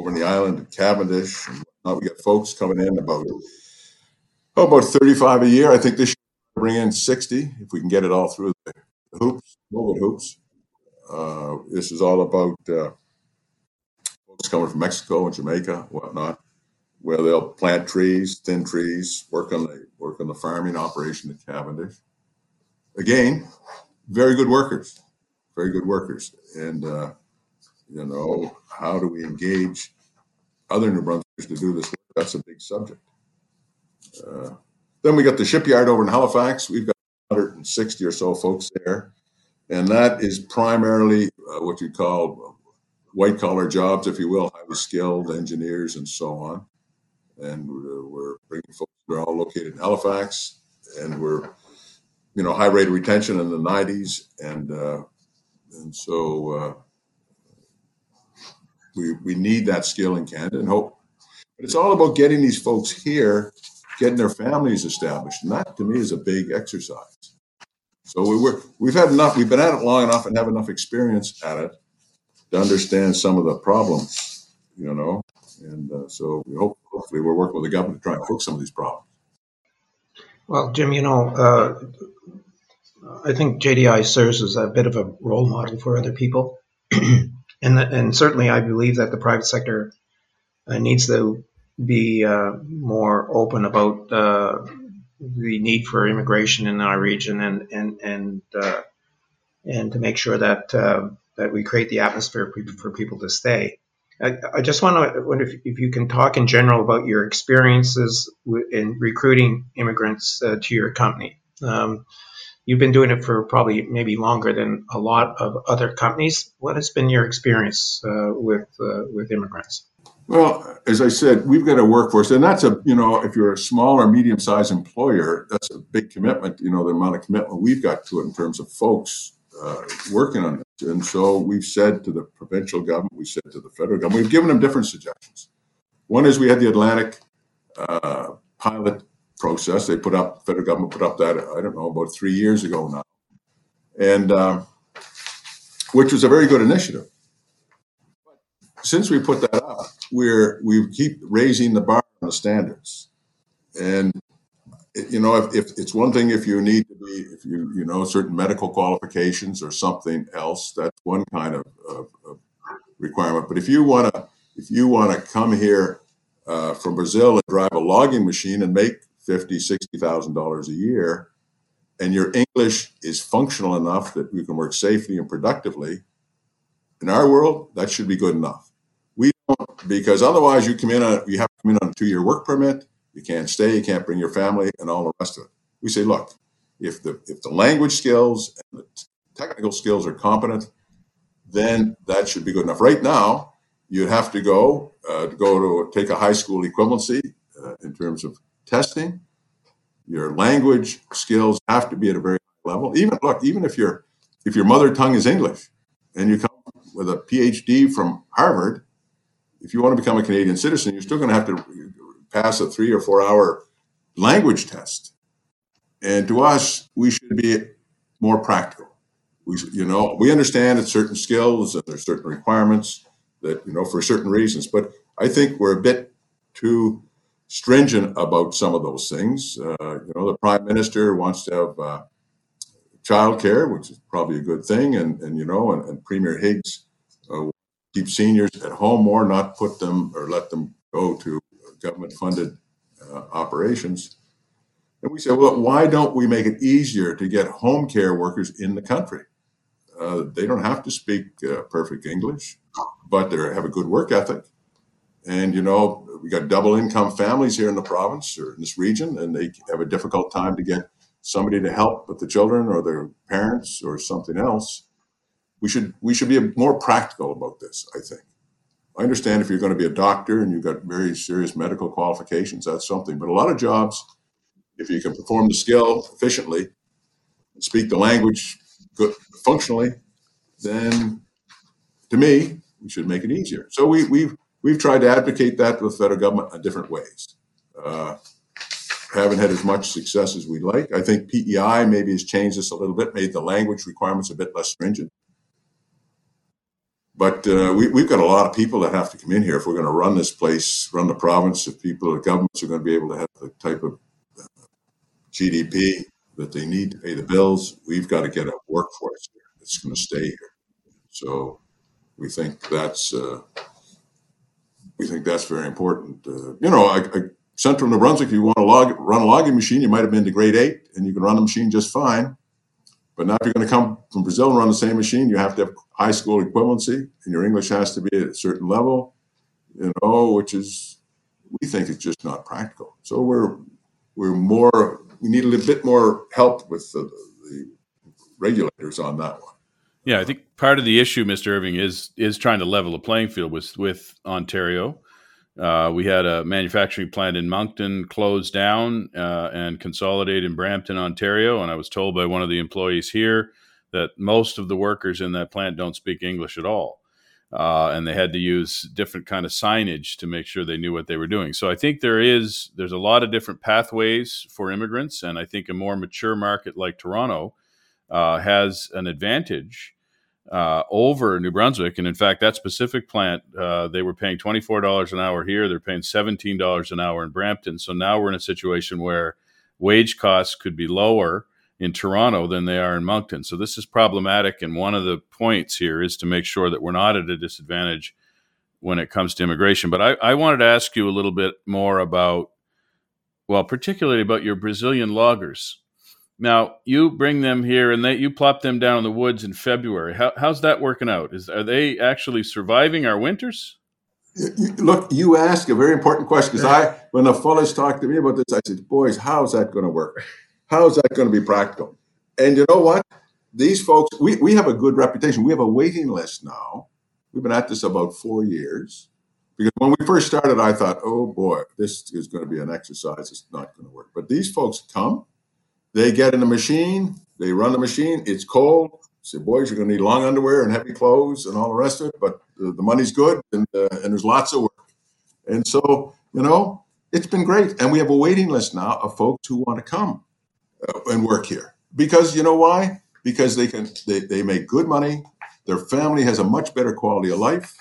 over in the island of Cavendish, we got folks coming in about oh, about 35 a year. I think this year bring in 60 if we can get it all through the hoops, COVID hoops. Uh, this is all about uh, folks coming from Mexico and Jamaica, whatnot where they'll plant trees, thin trees, work on the work on the farming operation at Cavendish. Again, very good workers, very good workers, and uh, you know how do we engage other New Brunswickers to do this? That's a big subject. Uh, then we got the shipyard over in Halifax. We've got 160 or so folks there, and that is primarily uh, what you call white collar jobs, if you will, highly skilled engineers and so on and we're, we're bringing folks. They're all located in Halifax, and we're you know high rate of retention in the 90s, and uh, and so uh, we we need that skill in Canada and hope. But it's all about getting these folks here, getting their families established, and that to me is a big exercise. So we were we've had enough. We've been at it long enough and have enough experience at it to understand some of the problems, you know. And uh, so we hope, hopefully, we're working with the government to try and fix some of these problems. Well, Jim, you know, uh, I think JDI serves as a bit of a role model for other people, *clears throat* and and certainly I believe that the private sector uh, needs to be uh, more open about uh, the need for immigration in our region, and and and uh, and to make sure that that we create the atmosphere for people to stay. I, I just want to wonder if, if, you can talk in general about your experiences in recruiting immigrants uh, to your company. Um, you've been doing it for probably maybe longer than a lot of other companies. What has been your experience uh, with uh, with immigrants? Well, as I said, we've got a workforce, and that's a you know, if you're a small or medium sized employer, that's a big commitment. You know, the amount of commitment we've got to it in terms of folks uh, working on it. And so we've said to the provincial government, we said to the federal government, we've given them different suggestions. One is we had the Atlantic uh, pilot process. They put up, federal government put up that, I don't know, about three years ago now. And um, which was a very good initiative. Since we put that up, we're we keep raising the bar on the standards. And you know, if, if it's one thing if you need to be, if you you know certain medical qualifications or something else, that's one kind of, of, of requirement. But if you want to, if you want to come here uh, from Brazil and drive a logging machine and make fifty, sixty thousand dollars a year, and your English is functional enough that you can work safely and productively, in our world, that should be good enough. We don't because otherwise you come in on you have to come in on a two-year work permit you can't stay, you can't bring your family, and all the rest of it. We say, look, if the if the language skills and the technical skills are competent, then that should be good enough. Right now, you'd have to go uh, to go to take a high school equivalency uh, in terms of testing. Your language skills have to be at a very high level. Even look, even if your if your mother tongue is English and you come with a PhD from Harvard, if you want to become a Canadian citizen, you're still going to have to pass a three or four hour language test. And to us, we should be more practical. We, you know, we understand that certain skills and there's certain requirements that, you know, for certain reasons, but I think we're a bit too stringent about some of those things. Uh, you know, the prime minister wants to have uh, childcare, which is probably a good thing, and and you know, and, and Premier Higgs uh, keep seniors at home more, not put them or let them go to government funded uh, operations. And we said, well, why don't we make it easier to get home care workers in the country? Uh, they don't have to speak uh, perfect English, but they have a good work ethic. And, you know, we got double income families here in the province or in this region, and they have a difficult time to get somebody to help with the children or their parents or something else. We should we should be more practical about this, I think. I understand if you're going to be a doctor and you've got very serious medical qualifications, that's something. But a lot of jobs, if you can perform the skill efficiently, speak the language good, functionally, then to me, we should make it easier. So we, we've we've tried to advocate that with the federal government in different ways. Uh, haven't had as much success as we'd like. I think PEI maybe has changed this a little bit, made the language requirements a bit less stringent. But uh, we, we've got a lot of people that have to come in here if we're going to run this place, run the province. If people, the governments are going to be able to have the type of uh, GDP that they need to pay the bills, we've got to get a workforce here that's going to stay here. So we think that's uh, we think that's very important. Uh, you know, I, I, Central New Brunswick, if you want to log, run a logging machine, you might have been to grade eight, and you can run the machine just fine. But now, if you're going to come from Brazil and run the same machine, you have to have high school equivalency, and your English has to be at a certain level, you know, which is we think it's just not practical. So we're we're more we need a little bit more help with the, the regulators on that one. Yeah, I think part of the issue, Mr. Irving, is is trying to level the playing field with with Ontario. Uh, we had a manufacturing plant in Moncton closed down uh, and consolidate in Brampton, Ontario. And I was told by one of the employees here that most of the workers in that plant don't speak English at all. Uh, and they had to use different kind of signage to make sure they knew what they were doing. So I think there is there's a lot of different pathways for immigrants, and I think a more mature market like Toronto uh, has an advantage uh, over New Brunswick. And in fact, that specific plant, uh, they were paying $24 an hour here. They're paying $17 an hour in Brampton. So now we're in a situation where wage costs could be lower in Toronto than they are in Moncton. So this is problematic. And one of the points here is to make sure that we're not at a disadvantage when it comes to immigration. But I, I wanted to ask you a little bit more about, well, particularly about your Brazilian loggers. Now you bring them here and they you plop them down in the woods in February. How, how's that working out? Is are they actually surviving our winters? Look, you ask a very important question because I, *laughs* when the fellows talked to me about this, I said, "Boys, how's that going to work? How's that going to be practical?" And you know what? These folks, we, we have a good reputation. We have a waiting list now. We've been at this about four years. Because when we first started, I thought, oh boy, this is going to be an exercise. It's not going to work. But these folks come, they get in the machine, they run the machine. It's cold. Say, boys, you're going to need long underwear and heavy clothes and all the rest of it. But the, the money's good and, uh, and there's lots of work. And so, you know, it's been great. And we have a waiting list now of folks who want to come uh, and work here. Because you know why? Because they can they, they make good money. Their family has a much better quality of life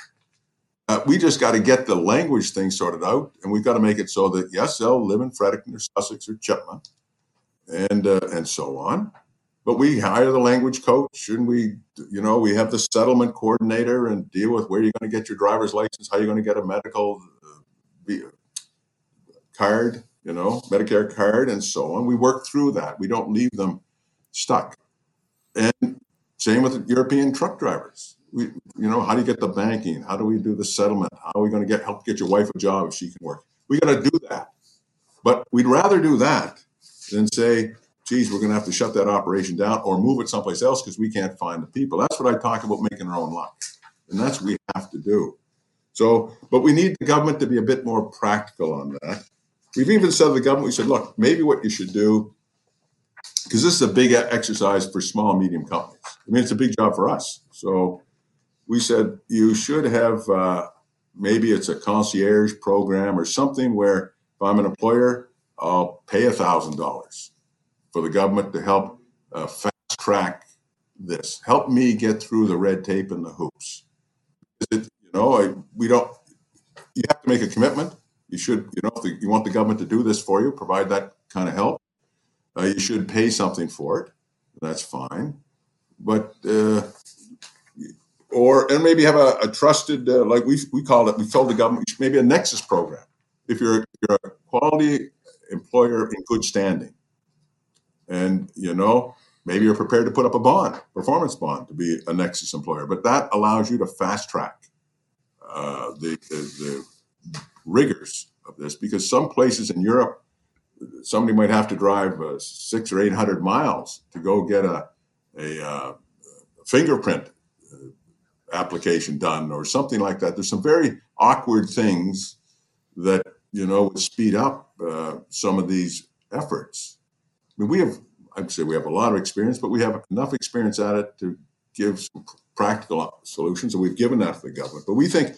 uh, we just got to get the language thing sorted out, and we've got to make it so that yes, they'll live in Fredericton or Sussex or Chipman, and uh, and so on. But we hire the language coach, and we, you know, we have the settlement coordinator, and deal with where you're going to get your driver's license, how you're going to get a medical uh, card, you know, Medicare card, and so on. We work through that. We don't leave them stuck. And same with European truck drivers we, you know, how do you get the banking? How do we do the settlement? How are we going to get help get your wife a job if she can work? We got to do that. But we'd rather do that than say, geez, we're going to have to shut that operation down or move it someplace else because we can't find the people. That's what I talk about making our own luck. And that's what we have to do. So, but we need the government to be a bit more practical on that. We've even said to the government, we said, look, maybe what you should do, because this is a big exercise for small, medium companies. I mean, it's a big job for us. So we said you should have uh, maybe it's a concierge program or something where if I'm an employer, I'll pay a thousand dollars for the government to help uh, fast track this, help me get through the red tape and the hoops. It, you know, I, we don't. You have to make a commitment. You should, you know, if the, you want the government to do this for you, provide that kind of help. Uh, you should pay something for it. That's fine, but uh, or and maybe have a, a trusted uh, like we we call it we told the government maybe a nexus program if you're you're a quality employer in good standing and you know maybe you're prepared to put up a bond performance bond to be a nexus employer but that allows you to fast track uh, the, the, the rigors of this because some places in europe somebody might have to drive uh, six or eight hundred miles to go get a a, uh, fingerprint application done or something like that. There's some very awkward things that you know would speed up uh, some of these efforts. I mean, we have I'd say we have a lot of experience, but we have enough experience at it to give some practical solutions, and we've given that to the government. But we think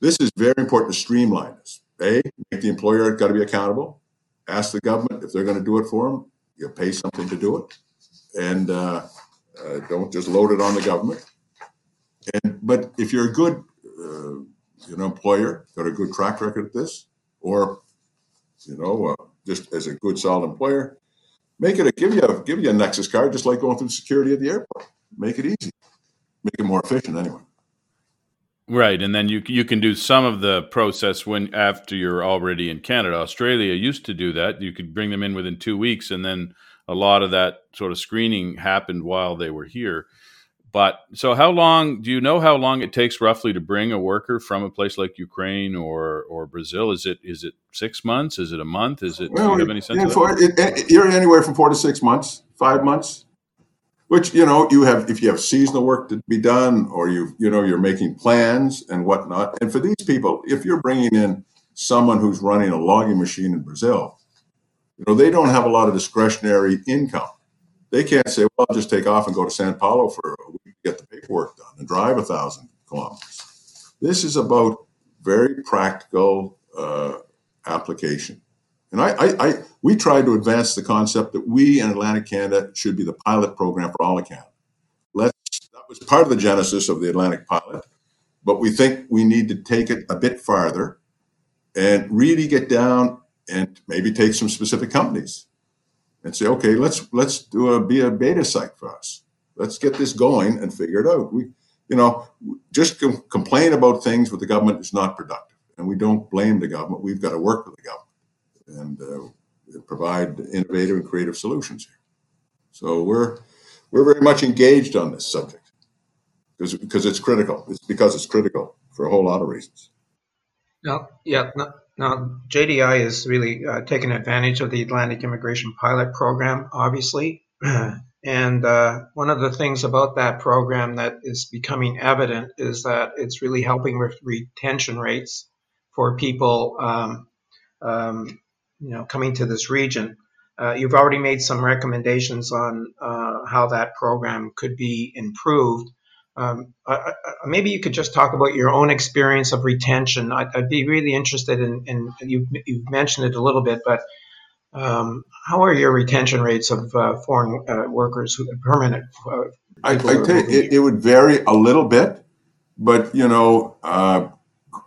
this is very important to streamline this. A, make the employer got to be accountable. Ask the government if they're going to do it for them. You pay something to do it, and uh, uh, don't just load it on the government. And but if you're a good, uh, employer, got a good track record at this, or you know, uh, just as a good solid employer, make it a give you a give you a Nexus card, just like going through security at the airport. Make it easy, make it more efficient anyway. Right, and then you you can do some of the process when after you're already in Canada. Australia used to do that. You could bring them in within two weeks, and then a lot of that sort of screening happened while they were here. But so, how long do you know how long it takes roughly to bring a worker from a place like Ukraine or or Brazil? Is it is it six months? Is it a month? Is it? Well, do you have any sense? For, it, it, you're anywhere from four to six months, five months. Which you know you have if you have seasonal work to be done, or you you know you're making plans and whatnot. And for these people, if you're bringing in someone who's running a logging machine in Brazil, you know they don't have a lot of discretionary income they can't say, well, I'll just take off and go to San Paulo for a get the paperwork done and drive a thousand kilometers. This is about very practical uh, application. And I, I, I, we tried to advance the concept that we in Atlantic Canada should be the pilot program for all of Canada. Let's, that was part of the genesis of the Atlantic Pilot, but we think we need to take it a bit farther and really get down and maybe take some specific companies and say, okay, let's let's do a be a beta site for us. Let's get this going and figure it out. We, you know, just com- complain about things with the government is not productive, and we don't blame the government. We've got to work with the government and uh, provide innovative and creative solutions here. So we're we're very much engaged on this subject because because it's critical. It's because it's critical for a whole lot of reasons. No, yeah, no, now, JDI is really uh, taking advantage of the Atlantic Immigration Pilot Program, obviously. *clears throat* uh, one of the things about that program that is becoming evident is that it's really helping with retention rates for people, um, um, you know, coming to this region. Uh, you've already made some recommendations on uh, how that program could be improved. Um, maybe you could just talk about your own experience of retention. I'd, I'd be really interested in, in you've, you've, mentioned it a little bit, but um, how are your retention rates of uh, foreign uh, workers, who, permanent? Uh, I, I tell you, it, it, would vary a little bit, but you know, uh,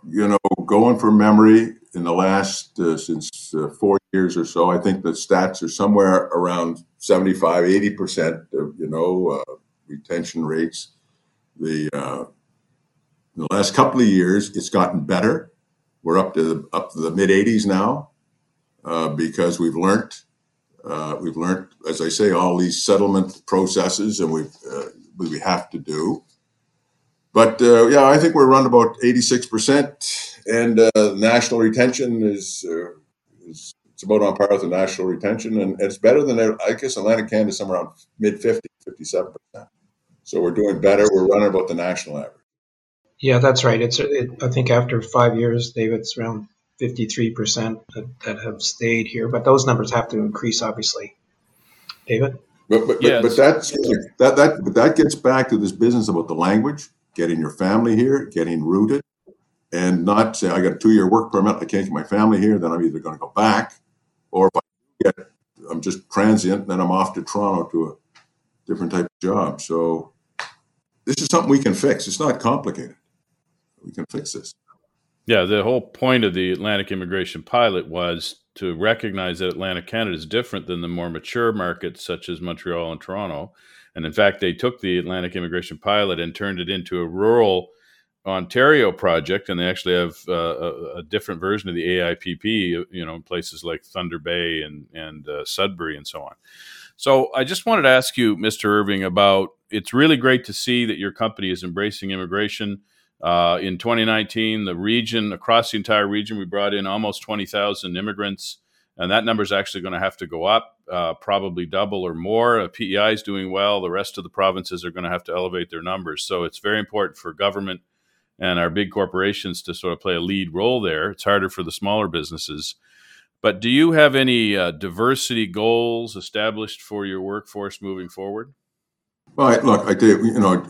you know, going from memory in the last uh, since four years or so, I think the stats are somewhere around 75, 80 percent of you know retention rates the uh, the last couple of years, it's gotten better. We're up to the, up to the mid 80s now uh, because we've learned uh, we've learned, as I say, all these settlement processes, and we uh, we have to do. But uh, yeah, I think we're around about 86 percent, and national retention is, is it's about on par with the national retention, and it's better than I guess Atlantic Canada is somewhere around mid 50, 57 percent. So we're doing better. We're running about the national average. Yeah, that's right. It's it, I think after five years, David, it's around 53% that, that have stayed here, but those numbers have to increase, obviously. David? But, but, yes. but, but that's, that, that, but that gets back to this business about the language, getting your family here, getting rooted, and not say, I got a two year work permit, I can't get my family here, then I'm either going to go back, or if I get, I'm just transient, then I'm off to Toronto to a different type of job. So this is something we can fix. It's not complicated. We can fix this. Yeah, the whole point of the Atlantic immigration pilot was to recognize that Atlantic Canada is different than the more mature markets such as Montreal and Toronto. And in fact, they took the Atlantic immigration pilot and turned it into a rural Ontario project, and they actually have uh, a, a, different version of the AIPP, you know, in places like Thunder Bay and and uh, Sudbury and so on. So I just wanted to ask you, Mr. Irving, about it's really great to see that your company is embracing immigration. Uh, in 2019, the region, across the entire region, we brought in almost 20,000 immigrants, and that number is actually going to have to go up, uh, probably double or more. Uh, PEI is doing well. The rest of the provinces are going to have to elevate their numbers. So it's very important for government and our big corporations to sort of play a lead role there. It's harder for the smaller businesses. But do you have any uh, diversity goals established for your workforce moving forward? Well, look, I you, you know,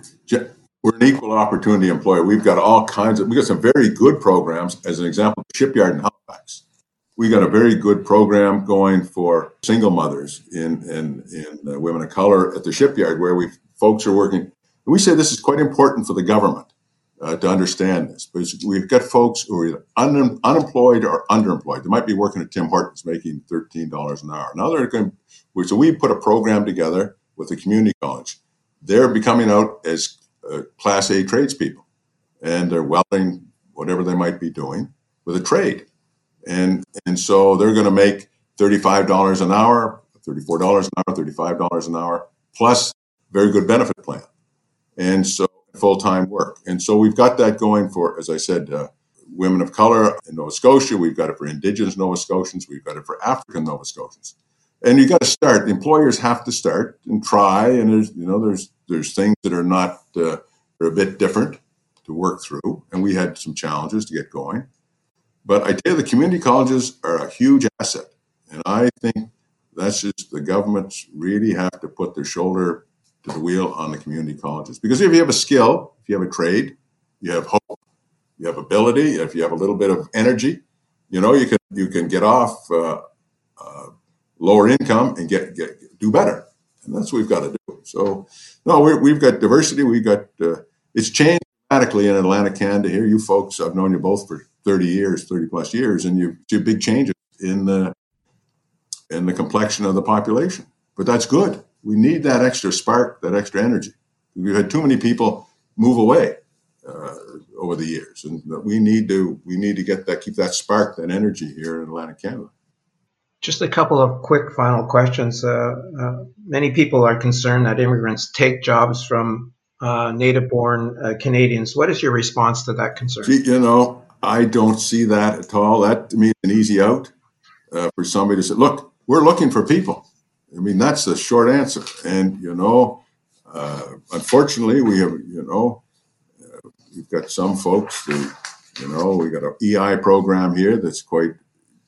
we're an equal opportunity employer. We've got all kinds of, we got some very good programs. As an example, shipyard in Halifax. We got a very good program going for single mothers in in, in uh, women of color at the shipyard, where we folks are working. And we say this is quite important for the government uh, to understand this. Because we've got folks who are un- unemployed or underemployed. They might be working at Tim Hortons making thirteen dollars an hour. Now they're going. So we put a program together with the community college they're becoming out as uh, Class A tradespeople, and they're welding whatever they might be doing with a trade, and and so they're going to make thirty five dollars an hour, thirty four dollars an hour, thirty five dollars an hour, plus very good benefit plan, and so full time work, and so we've got that going for, as I said. Uh, women of color in Nova Scotia. We've got it for Indigenous Nova Scotians. We've got it for African Nova Scotians and you got to start. Employers have to start and try. And there's you know there's there's things that are not uh, are a bit different to work through, and we had some challenges to get going. But I tell you, the community colleges are a huge asset, and I think that's just the governments really have to put their shoulder to the wheel on the community colleges because if you have a skill, if you have a trade, you have hope, you have ability, if you have a little bit of energy, you know you can you can get off. Uh, uh, lower income and get, get do better. And that's what we've got to do. So, no, we have got diversity. We've got uh, it's changed dramatically in Atlantic Canada. Here, you folks, I've known you both for thirty years, thirty plus years, and you see big changes in the in the complexion of the population. But that's good. We need that extra spark, that extra energy. We've had too many people move away uh, over the years, and we need to we need to get that keep that spark, that energy here in Atlantic Canada. Just a couple of quick final questions. Uh, uh, many people are concerned that immigrants take jobs from uh, native born uh, Canadians. What is your response to that concern? You know, I don't see that at all. That to me is an easy out uh, for somebody to say, look, we're looking for people. I mean, that's the short answer. And, you know, uh, unfortunately, we have, you know, we've got some folks who You know, we got an EI program here that's quite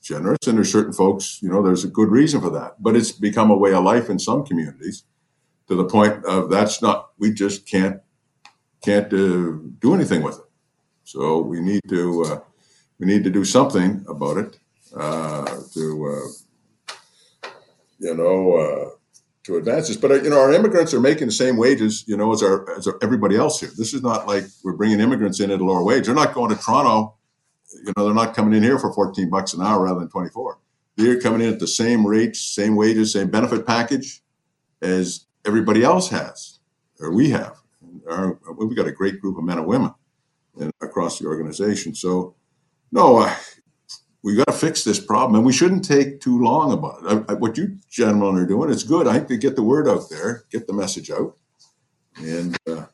generous, and there's certain folks, you know, there's a good reason for that. But it's become a way of life in some communities to the point of that's not, we just can't can't uh, do anything with it. So we need to uh, we need to do something about it uh, to uh, you know uh, to advance this. But uh, you know, our immigrants are making the same wages, you know, as our as everybody else here. This is not like we're bringing immigrants in at a lower wage. They're not going to Toronto. You know, they're not coming in here for 14 bucks an hour rather than 24. They're coming in at the same rates, same wages, same benefit package as everybody else has, or we have. Our, we've got a great group of men and women in, across the organization. So, no, uh, we got to fix this problem, and we shouldn't take too long about it. I, I, what you gentlemen are doing, it's good. I think to get the word out there, get the message out, and uh,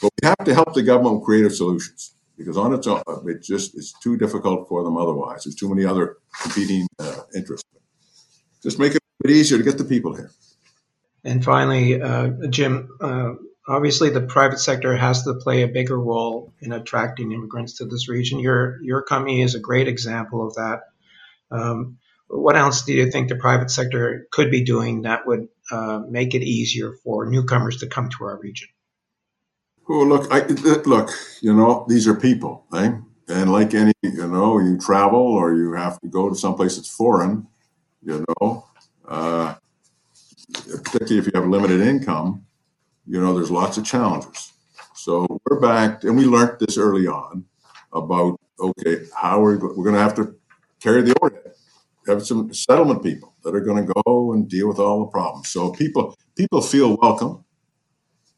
but we have to help the government with creative solutions because on its own, it just it's too difficult for them otherwise. There's too many other competing uh, interests. Just make it a bit easier to get the people here. And finally, uh, Jim, uh, obviously the private sector has to play a bigger role in attracting immigrants to this region. Your your company is a great example of that. Um, what else do you think the private sector could be doing that would uh, make it easier for newcomers to come to our region? Well, look, I, look, you know, these are people, eh? And like any, you know, you travel or you have to go to someplace that's foreign, you know, uh, particularly if you have limited income, you know, there's lots of challenges. So we're back, and we learned this early on about okay, how are we, we're going to have to carry the overhead, have some settlement people that are going to go and deal with all the problems. So people people feel welcome.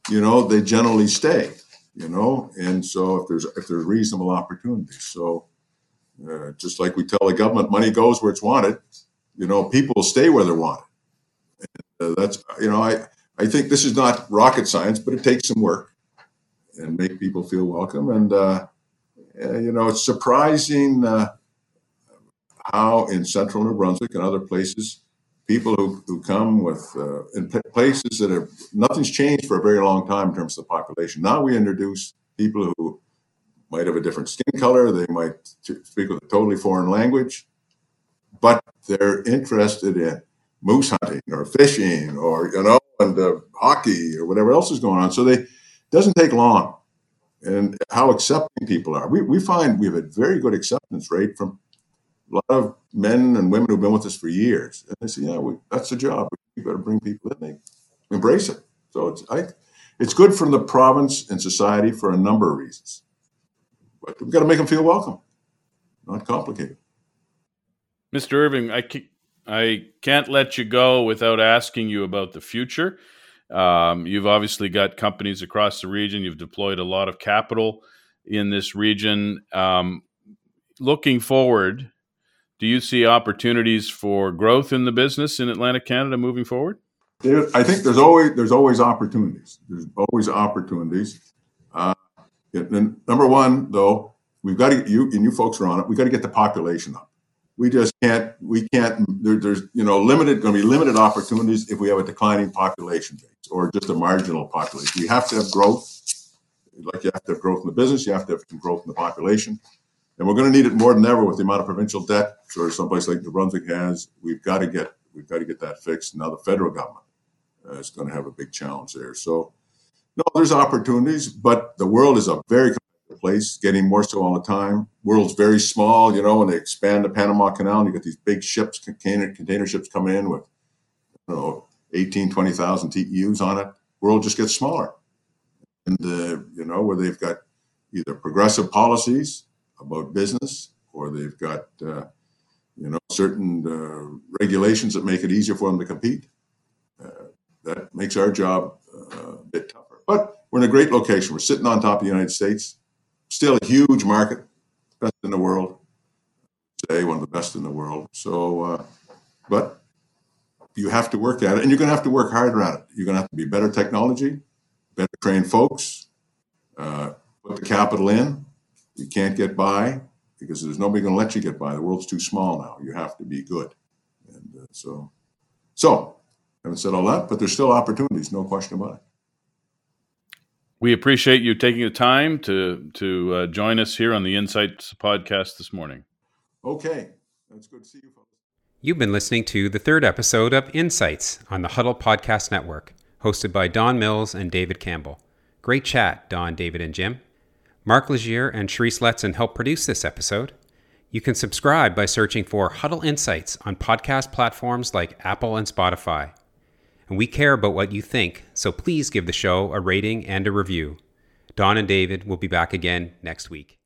You know, they generally stay. You know, and so if there's if there's reasonable opportunities, so uh, just like we tell the government, money goes where it's wanted. You know, people stay where they're wanted. And, uh, that's you know, I I think this is not rocket science, but it takes some work and make people feel welcome. And, uh, you know, it's surprising uh, how in central New Brunswick and other places, people who, who come with, uh, in places that are nothing's changed for a very long time in terms of the population. Now we introduce people who might have a different skin color, they might speak with a totally foreign language, but they're interested in moose hunting or fishing or, you know, and uh, hockey or whatever else is going on. So they it doesn't take long. And how accepting people are. We, we find we have a very good acceptance rate from a lot of men and women who've been with us for years. And they say, yeah, we, that's the job. We to bring people in. They embrace it. So it's, I, it's good for the province and society for a number of reasons. But we've got to make them feel welcome, not complicated. Mr. Irving, I keep, I can't let you go without asking you about the future. Um, you've obviously got companies across the region. You've deployed a lot of capital in this region. Um, looking forward, do you see opportunities for growth in the business in Atlantic Canada moving forward? I think there's always there's always opportunities. There's always opportunities. Uh, number one, though, we've got to you and you folks are on it. We've got to get the population up we just can't we can't there, there's you know limited going to be limited opportunities if we have a declining population base or just a marginal population we have to have growth like you have to have growth in the business you have to have some growth in the population and we're going to need it more than ever with the amount of provincial debt or someplace like new brunswick has we've got to get we've got to get that fixed now the federal government uh, is going to have a big challenge there so no there's opportunities but the world is a very complex place, getting more so all the time. World's very small, you know, when they expand the Panama Canal, and you got these big ships, container, container ships coming in with, you know, 18, 20,000 TEUs on it. World just gets smaller. And, uh, you know, where they've got either progressive policies about business or they've got, uh, you know, certain uh, regulations that make it easier for them to compete. Uh, that makes our job uh, a bit tougher. But we're in a great location. We're sitting on top of the United States still a huge market, best in the world. Today, one of the best in the world. So, uh, but you have to work at it, and you're going to have to work harder at it. You're going to have to be better technology, better trained folks, uh, put the capital in. You can't get by because there's nobody going to let you get by. The world's too small now. You have to be good, and uh, so, so. Haven't said all that, but there's still opportunities, no question about it. We appreciate you taking the time to to uh, join us here on the Insights podcast this morning. Okay, that's good to see you, folks. You've been listening to the third episode of Insights on the Huddle Podcast Network, hosted by Don Mills and David Campbell. Great chat, Don, David, and Jim. Mark Legier and Cherise Letson helped produce this episode. You can subscribe by searching for Huddle Insights on podcast platforms like Apple and Spotify. And we care about what you think, so please give the show a rating and a review. Don and David will be back again next week.